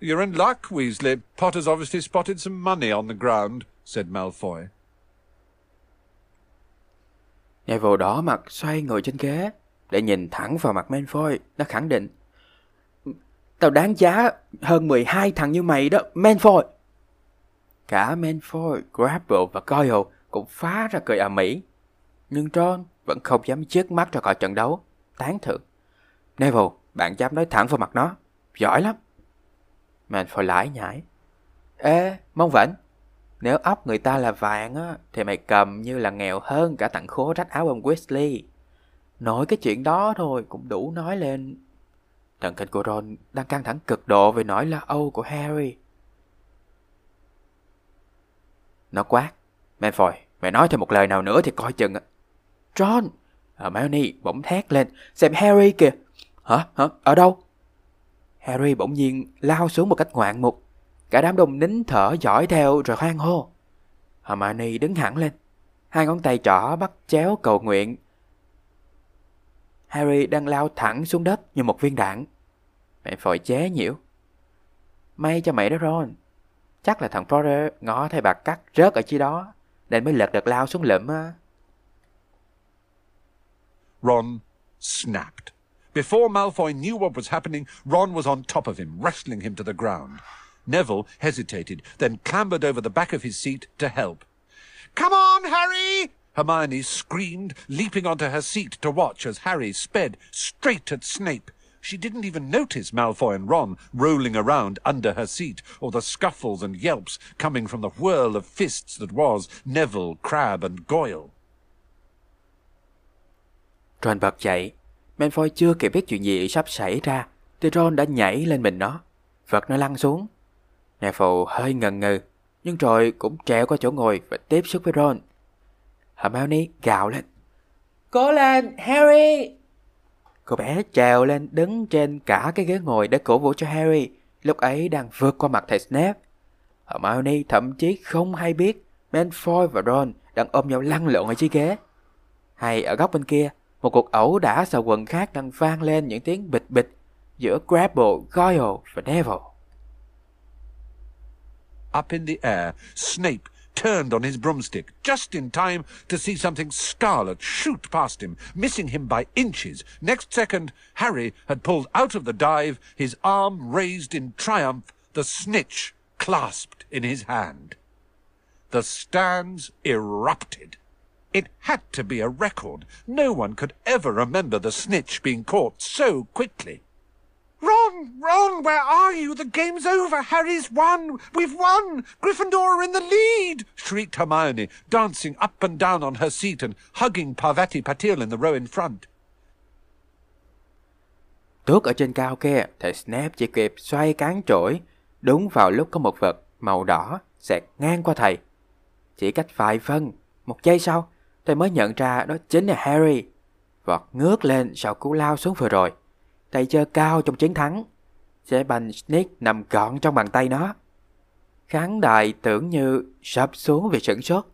You're in luck, Weasley. Potter's obviously spotted some money on the ground, said Malfoy. Neville đỏ mặt xoay ngồi trên ghế để nhìn thẳng vào mặt Malfoy. Nó khẳng định. Tao đáng giá hơn 12 thằng như mày đó, Malfoy. Cả Malfoy, Grapple và Coyle cũng phá ra cười ầm mỹ Nhưng John vẫn không dám chớp mắt ra khỏi trận đấu, tán thưởng. Neville, bạn dám nói thẳng vào mặt nó. Giỏi lắm. Malfoy lải nhải. Ê, mong vẫn. Nếu óc người ta là vàng á, thì mày cầm như là nghèo hơn cả thằng khố rách áo ông Weasley. Nói cái chuyện đó thôi cũng đủ nói lên Thần kinh của Ron đang căng thẳng cực độ về nỗi lo âu của Harry. Nó quát. Malfoy, mày nói thêm một lời nào nữa thì coi chừng. Ron! Ờ, Hermione bỗng thét lên. Xem Harry kìa. Hả? Hả? Ở đâu? Harry bỗng nhiên lao xuống một cách ngoạn mục. Cả đám đông nín thở dõi theo rồi hoang hô. Hermione đứng hẳn lên. Hai ngón tay trỏ bắt chéo cầu nguyện. Harry đang lao thẳng xuống đất như một viên đạn. Mẹ phổi chế nhiễu. May cho mày đó Ron. Chắc là thằng Potter ngó thấy bạc cắt rớt ở chi đó. Nên mới lật đật lao xuống lượm á. Ron snapped. Before Malfoy knew what was happening, Ron was on top of him, wrestling him to the ground. Neville hesitated, then clambered over the back of his seat to help. Come on, Harry! Hermione screamed, leaping onto her seat to watch as Harry sped straight at Snape. She didn't even notice Malfoy and Ron rolling around under her seat, or the scuffles and yelps coming from the whirl of fists that was Neville, Crabbe and Goyle. Ron bật dậy. Malfoy chưa kịp biết chuyện gì sắp xảy ra, thì Ron đã nhảy lên mình nó. Vật nó lăn xuống. Neville hơi ngần ngừ, nhưng rồi cũng trèo qua chỗ ngồi và tiếp xúc với Ron. Hermione gào lên. Cố lên, Harry! Cô bé trèo lên đứng trên cả cái ghế ngồi để cổ vũ cho Harry, lúc ấy đang vượt qua mặt thầy Snape. Hermione thậm chí không hay biết Malfoy và Ron đang ôm nhau lăn lộn ở chiếc ghế. Hay ở góc bên kia, một cuộc ẩu đả xà quần khác đang vang lên những tiếng bịch bịch giữa Grapple, Goyle và Neville. Up in the air, Snape turned on his broomstick just in time to see something scarlet shoot past him, missing him by inches. Next second, Harry had pulled out of the dive, his arm raised in triumph, the snitch clasped in his hand. The stands erupted. It had to be a record. No one could ever remember the snitch being caught so quickly. Ron, where are you? The game's over. Harry's won. We've won. Gryffindor are in the lead, shrieked Hermione, dancing up and down on her seat and hugging Parvati Patil in the row in front. Tước ở trên cao kia, thầy Snape chỉ kịp xoay cán trỗi, đúng vào lúc có một vật màu đỏ xẹt ngang qua thầy. Chỉ cách vài phân, một giây sau, thầy mới nhận ra đó chính là Harry. Vọt ngước lên sau cú lao xuống vừa rồi. Tay chơi cao trong chiến thắng. Trái banh Snake nằm gọn trong bàn tay nó. Khán đài tưởng như sập xuống vì sửng sốt.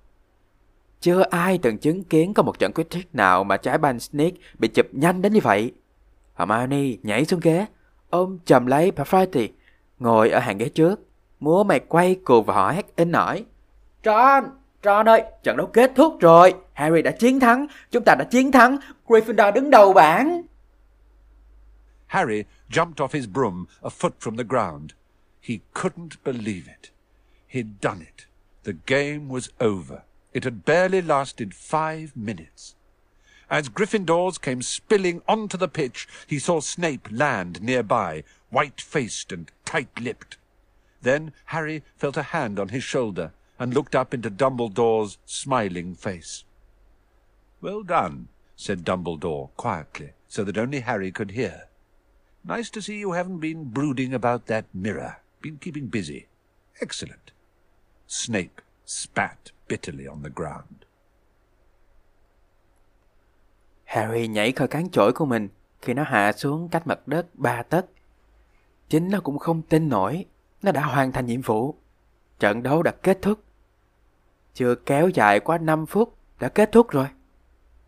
Chưa ai từng chứng kiến có một trận quyết thiết nào mà trái banh Snake bị chụp nhanh đến như vậy. Hermione nhảy xuống ghế, ôm chầm lấy Perfetti, ngồi ở hàng ghế trước. Múa mày quay cuồng và hỏi hét in nổi. Ron, Ron ơi, trận đấu kết thúc rồi. Harry đã chiến thắng, chúng ta đã chiến thắng. Gryffindor đứng đầu bảng. Harry jumped off his broom a foot from the ground. He couldn't believe it. He'd done it. The game was over. It had barely lasted five minutes. As Gryffindors came spilling onto the pitch, he saw Snape land nearby, white-faced and tight-lipped. Then Harry felt a hand on his shoulder and looked up into Dumbledore's smiling face. Well done, said Dumbledore quietly, so that only Harry could hear. Nice to see you haven't been brooding about that mirror. Been keeping busy. Excellent. Snape spat bitterly on the ground. Harry nhảy khỏi cán chổi của mình khi nó hạ xuống cách mặt đất ba tấc. Chính nó cũng không tin nổi, nó đã hoàn thành nhiệm vụ. Trận đấu đã kết thúc. Chưa kéo dài quá 5 phút đã kết thúc rồi.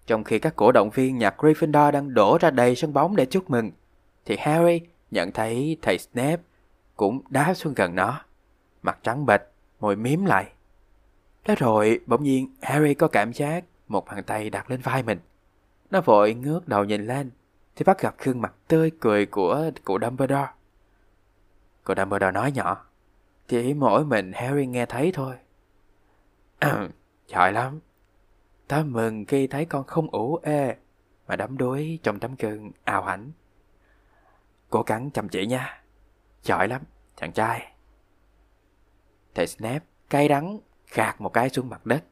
Trong khi các cổ động viên nhà Gryffindor đang đổ ra đầy sân bóng để chúc mừng, thì Harry nhận thấy thầy Snape cũng đá xuống gần nó. Mặt trắng bệch, môi miếm lại. Thế rồi bỗng nhiên Harry có cảm giác một bàn tay đặt lên vai mình. Nó vội ngước đầu nhìn lên thì bắt gặp gương mặt tươi cười của cụ Dumbledore. Cụ Dumbledore nói nhỏ. Chỉ mỗi mình Harry nghe thấy thôi. Giỏi lắm. Ta mừng khi thấy con không ủ ê mà đắm đuối trong tấm gương ảo ảnh. Cố gắng chăm chỉ nha. Giỏi lắm, chàng trai. Thầy Snape cay đắng gạt một cái xuống mặt đất.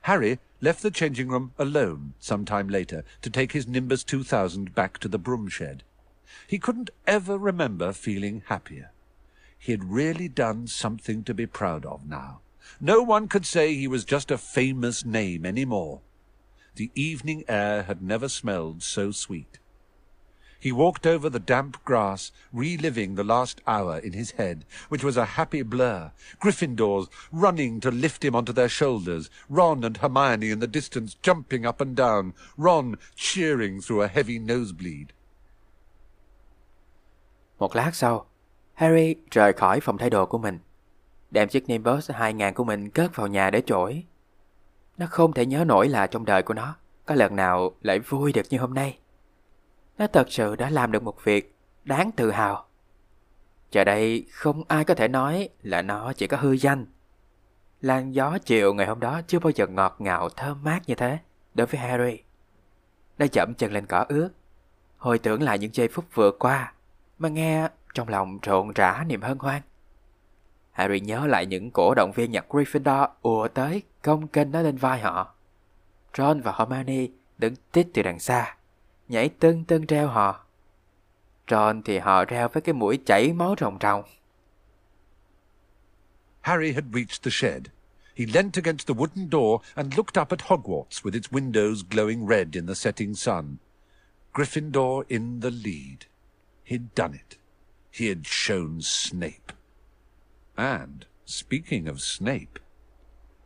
Harry left the changing room alone some time later to take his Nimbus 2000 back to the broom shed. He couldn't ever remember feeling happier. He had really done something to be proud of now. No one could say he was just a famous name any more. The evening air had never smelled so sweet. He walked over the damp grass, reliving the last hour in his head, which was a happy blur. Gryffindors running to lift him onto their shoulders, Ron and Hermione in the distance jumping up and down, Ron cheering through a heavy nosebleed. Một lát sau, Harry rời khỏi phòng thay đồ của mình, đem chiếc Nimbus 2000 của mình cất vào nhà để trỗi. Nó không thể nhớ nổi là trong đời của nó có lần nào lại vui được như hôm nay. Nó thật sự đã làm được một việc đáng tự hào. Giờ đây không ai có thể nói là nó chỉ có hư danh. Làn gió chiều ngày hôm đó chưa bao giờ ngọt ngào thơm mát như thế đối với Harry. Nó chậm chân lên cỏ ướt, hồi tưởng lại những giây phút vừa qua mà nghe trong lòng rộn rã niềm hân hoan. Harry nhớ lại những cổ động viên nhạc Gryffindor ùa tới cong kênh nó lên vai họ. Ron và Hermione đứng tít từ đằng xa, nhảy tưng tưng reo họ. Ron thì họ reo với cái mũi chảy máu ròng ròng. Harry had reached the shed. He leant against the wooden door and looked up at Hogwarts with its windows glowing red in the setting sun. Gryffindor in the lead. He'd done it. He had shown Snape. And, speaking of Snape,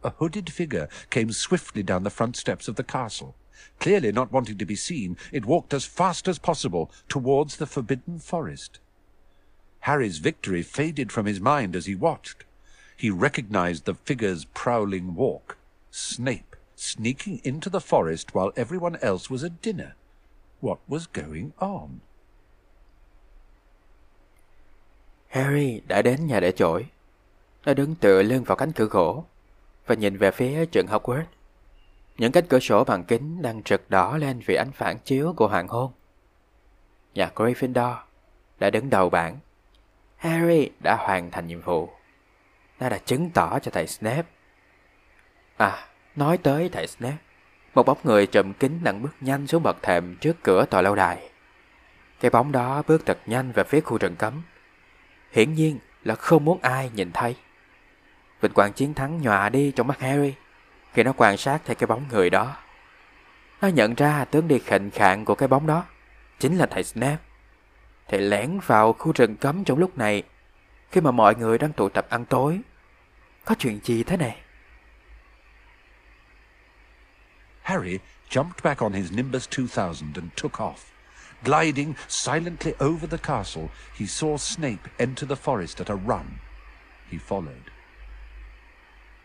a hooded figure came swiftly down the front steps of the castle. Clearly not wanting to be seen, it walked as fast as possible towards the forbidden forest. Harry's victory faded from his mind as he watched. He recognized the figure's prowling walk. Snape, sneaking into the forest while everyone else was at dinner. What was going on? Harry đã đến nhà để chổi. Nó đứng tựa lưng vào cánh cửa gỗ và nhìn về phía trường Hogwarts. Những cánh cửa sổ bằng kính đang rực đỏ lên vì ánh phản chiếu của hoàng hôn. Nhà Gryffindor đã đứng đầu bảng. Harry đã hoàn thành nhiệm vụ. Nó đã chứng tỏ cho thầy Snape. À, nói tới thầy Snape. Một bóng người trùm kính đang bước nhanh xuống bậc thềm trước cửa tòa lâu đài. Cái bóng đó bước thật nhanh về phía khu rừng cấm. Hiển nhiên là không muốn ai nhìn thấy. Vinh quang chiến thắng nhòa đi trong mắt Harry khi nó quan sát thấy cái bóng người đó. Nó nhận ra tướng đi khệnh khạng của cái bóng đó chính là thầy Snape. Thầy lẻn vào khu rừng cấm trong lúc này khi mà mọi người đang tụ tập ăn tối. Có chuyện gì thế này? Harry jumped back on his Nimbus 2000 and took off. Gliding silently over the castle, he saw Snape enter the forest at a run. He followed.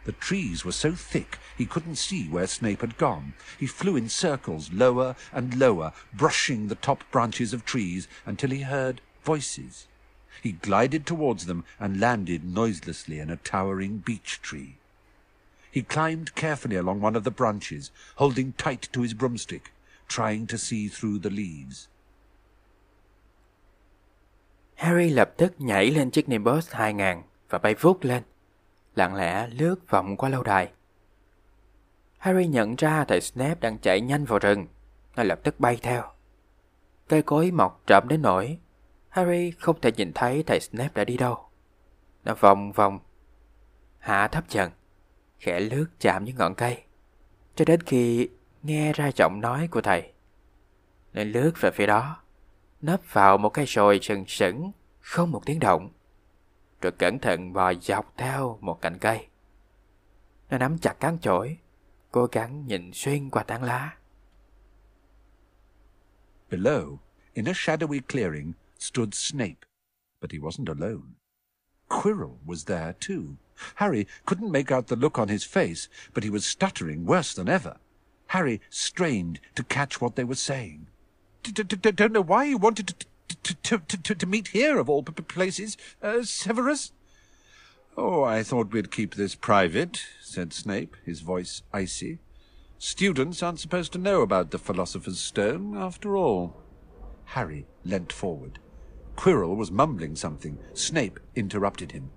The trees were so thick he couldn't see where Snape had gone. He flew in circles, lower and lower, brushing the top branches of trees until he heard voices. He glided towards them and landed noiselessly in a towering beech tree. He climbed carefully along one of the branches, holding tight to his broomstick, trying to see through the leaves. Harry lập tức nhảy lên chiếc Nimbus 2000 và bay vút lên, lặng lẽ lướt vòng qua lâu đài. Harry nhận ra thầy Snape đang chạy nhanh vào rừng, nó lập tức bay theo. Cây cối mọc rậm đến nỗi Harry không thể nhìn thấy thầy Snape đã đi đâu. Nó vòng vòng, hạ thấp dần, khẽ lướt chạm những ngọn cây, cho đến khi nghe ra giọng nói của thầy. Nó lướt về phía đó, nấp vào một cây sồi sừng sững, không một tiếng động. Rồi cẩn thận bò dọc theo một cành cây. Nó nắm chặt cán chổi, cố gắng nhìn xuyên qua tán lá. Below, in a shadowy clearing, stood Snape, but he wasn't alone. Quirrell was there too. Harry couldn't make out the look on his face, but he was stuttering worse than ever. Harry strained to catch what they were saying. Don't know why you wanted to, to, to, to, to meet here, of all places, uh, Severus. Oh, I thought we'd keep this private, said Snape, his voice icy. Students aren't supposed to know about the Philosopher's Stone, after all. Harry leant forward. Quirrell was mumbling something. Snape interrupted him.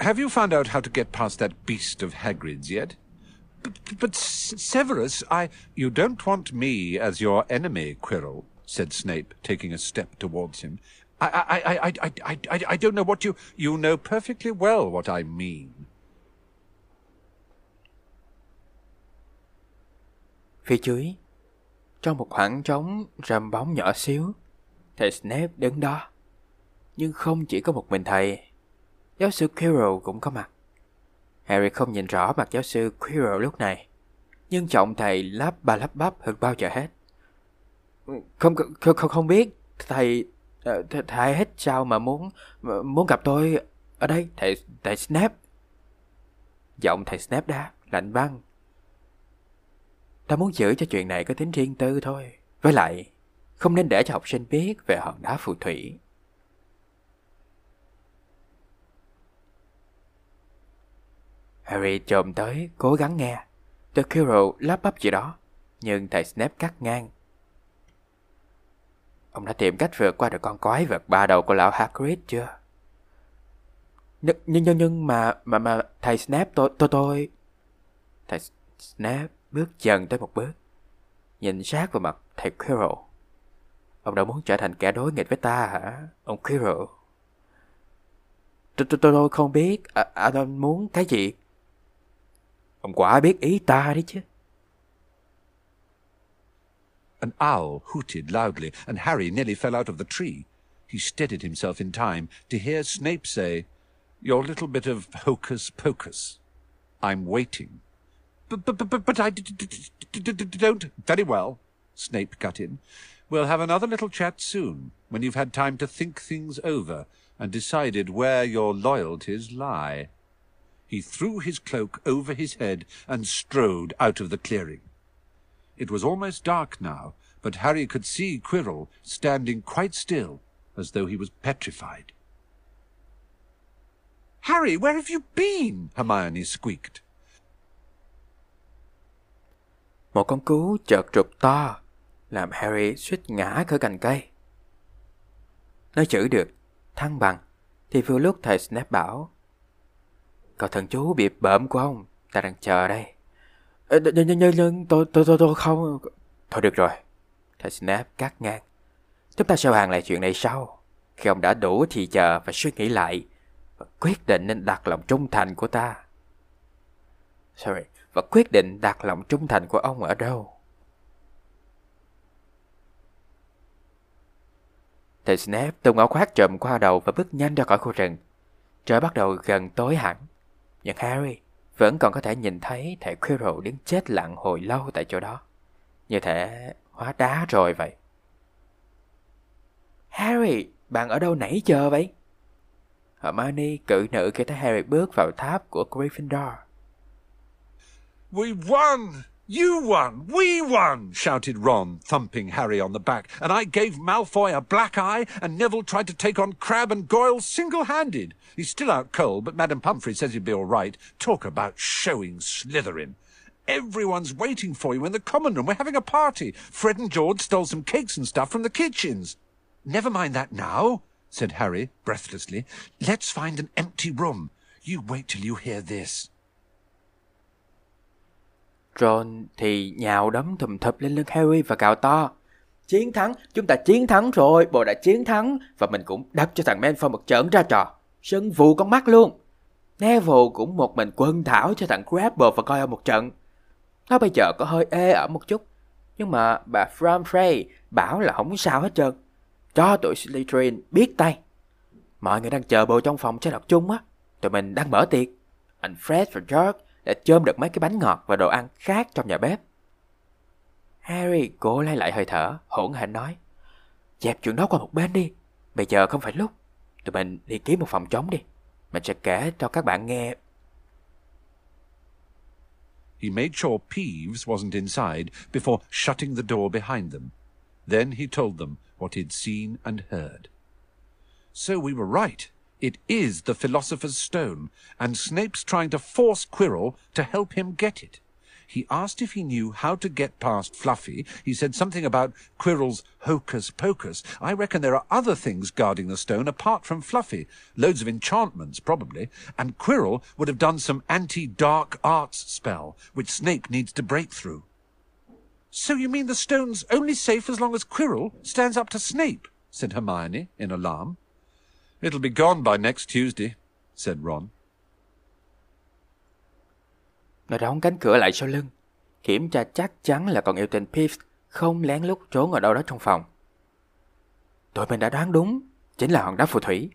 Have you found out how to get past that beast of Hagrid's yet? But, but Severus, I... You don't want me as your enemy, Quirrell, said Snape, taking a step towards him. I, I, I, I, I, I, I don't know what you... You know perfectly well what I mean. Phía dưới, trong một khoảng trống rầm bóng nhỏ xíu, thầy Snape đứng đó. Nhưng không chỉ có một mình thầy, giáo sư Quirrell cũng có mặt. Harry không nhìn rõ mặt giáo sư Quirrell lúc này, nhưng trọng thầy lắp ba lắp bắp hơn bao giờ hết. Không không không, không biết thầy ờ, th thầy hết sao mà muốn muốn gặp tôi ở đây thầy thầy Snape. Giọng thầy Snape đá lạnh băng. Ta muốn giữ cho chuyện này có tính riêng tư thôi. Với lại, không nên để cho học sinh biết về hòn đá phù thủy. Harry trồm tới, cố gắng nghe. The Quirrell lắp bắp gì đó, nhưng thầy Snape cắt ngang. Ông đã tìm cách vượt qua được con quái vật ba đầu của lão Hagrid chưa? Nhưng nhưng nhưng, nhưng mà mà mà thầy Snape tôi tôi tôi thầy Snape bước dần tới một bước, nhìn sát vào mặt thầy Quirrell. Ông đã muốn trở thành kẻ đối nghịch với ta hả, ông Quirrell? Tôi tôi tôi không biết, à, à, muốn cái gì? Ông quả biết ý ta đấy chứ. An owl hooted loudly, and Harry nearly fell out of the tree. He steadied himself in time to hear Snape say, Your little bit of hocus pocus. I'm waiting. But I don't. Very well, Snape cut in. We'll have another little chat soon, when you've had time to think things over and decided where your loyalties lie. He threw his cloak over his head and strode out of the clearing. It was almost dark now, but Harry could see Quirrell standing quite still, as though he was petrified. Harry, where have you been? Hermione squeaked. Một con cú chợt rụt to, làm Harry suýt ngã khỏi cành cây. Nói chữ được, thăng bằng, thì vừa lúc thầy Snape bảo Cậu thần chú bị bợm của ông, ta đang chờ đây. Nhưng, nhưng, nhưng tôi, tôi, tôi, tôi không... Thôi được rồi. Thầy Snape cắt ngang. Chúng ta sẽ bàn lại chuyện này sau. Khi ông đã đủ thì chờ và suy nghĩ lại. Và quyết định nên đặt lòng trung thành của ta. Sorry. Và quyết định đặt lòng trung thành của ông ở đâu. Thầy Snape tung áo khoác trùm qua đầu và bước nhanh ra khỏi khu rừng. Trời bắt đầu gần tối hẳn. Nhưng Harry vẫn còn có thể nhìn thấy thầy Quirrell đứng chết lặng hồi lâu tại chỗ đó. Như thể hóa đá rồi vậy. Harry, bạn ở đâu nãy giờ vậy? Hermione cự nữ khi thấy Harry bước vào tháp của Gryffindor. We won! You won! We won! shouted Ron, thumping Harry on the back. And I gave Malfoy a black eye, and Neville tried to take on Crab and Goyle single-handed. He's still out cold, but Madam Pumphrey says he'll be all right. Talk about showing Slytherin. Everyone's waiting for you in the common room. We're having a party. Fred and George stole some cakes and stuff from the kitchens. Never mind that now, said Harry, breathlessly. Let's find an empty room. You wait till you hear this. Ron thì nhào đấm thùm thụp lên lưng Harry và cào to. Chiến thắng, chúng ta chiến thắng rồi, bộ đã chiến thắng và mình cũng đập cho thằng Malfoy một trận ra trò. Sân vụ con mắt luôn. Neville cũng một mình quân thảo cho thằng Crabbe và coi một trận. Nó bây giờ có hơi ê ở một chút, nhưng mà bà Framfrey bảo là không sao hết trơn. Cho tụi Slytherin biết tay. Mọi người đang chờ bộ trong phòng cho đọc chung á. Tụi mình đang mở tiệc. Anh Fred và George đã chôm được mấy cái bánh ngọt và đồ ăn khác trong nhà bếp. Harry cố lấy lại hơi thở, hỗn hển nói. Dẹp chuyện đó qua một bên đi, bây giờ không phải lúc. Tụi mình đi kiếm một phòng trống đi. Mình sẽ kể cho các bạn nghe. He made sure Peeves wasn't inside before shutting the door behind them. Then he told them what he'd seen and heard. So we were right. It is the Philosopher's Stone, and Snape's trying to force Quirrell to help him get it. He asked if he knew how to get past Fluffy. He said something about Quirrell's hocus pocus. I reckon there are other things guarding the stone apart from Fluffy. Loads of enchantments, probably. And Quirrell would have done some anti-dark arts spell, which Snape needs to break through. So you mean the stone's only safe as long as Quirrell stands up to Snape? said Hermione in alarm. It'll be gone by next Tuesday, said Ron. Nó đóng cánh cửa lại sau lưng, kiểm tra chắc chắn là con yêu tên Pips không lén lút trốn ở đâu đó trong phòng. Tụi mình đã đoán đúng, chính là hòn đá phù thủy.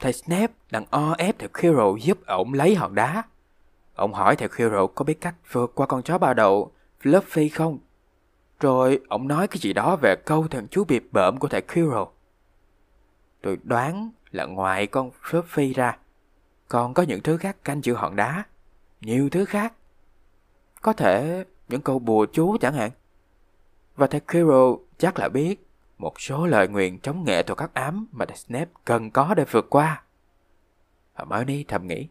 Thầy Snape đang o ép thầy Quirrell giúp ổng lấy hòn đá. Ông hỏi thầy Quirrell có biết cách vượt qua con chó ba đầu, Fluffy không? Rồi ông nói cái gì đó về câu thần chú bịp bợm của thầy Quirrell. Tôi đoán là ngoài con Fluffy ra, còn có những thứ khác canh chữ hòn đá. Nhiều thứ khác. Có thể những câu bùa chú chẳng hạn. Và thầy Quirrell chắc là biết một số lời nguyện chống nghệ thuật các ám mà thầy Snape cần có để vượt qua. Hermione thầm nghĩ.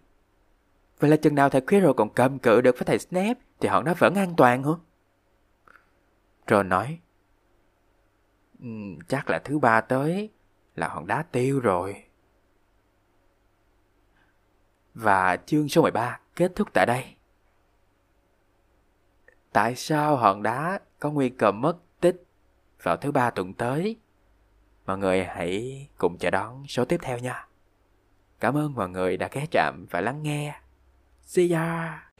Vậy là chừng nào thầy Quirrell còn cầm cự được với thầy Snape thì họ nó vẫn an toàn hả? Ron nói. Um, chắc là thứ ba tới là hòn đá tiêu rồi. Và chương số 13 kết thúc tại đây. Tại sao hòn đá có nguy cơ mất tích vào thứ ba tuần tới? Mọi người hãy cùng chờ đón số tiếp theo nha. Cảm ơn mọi người đã ghé chạm và lắng nghe. See ya!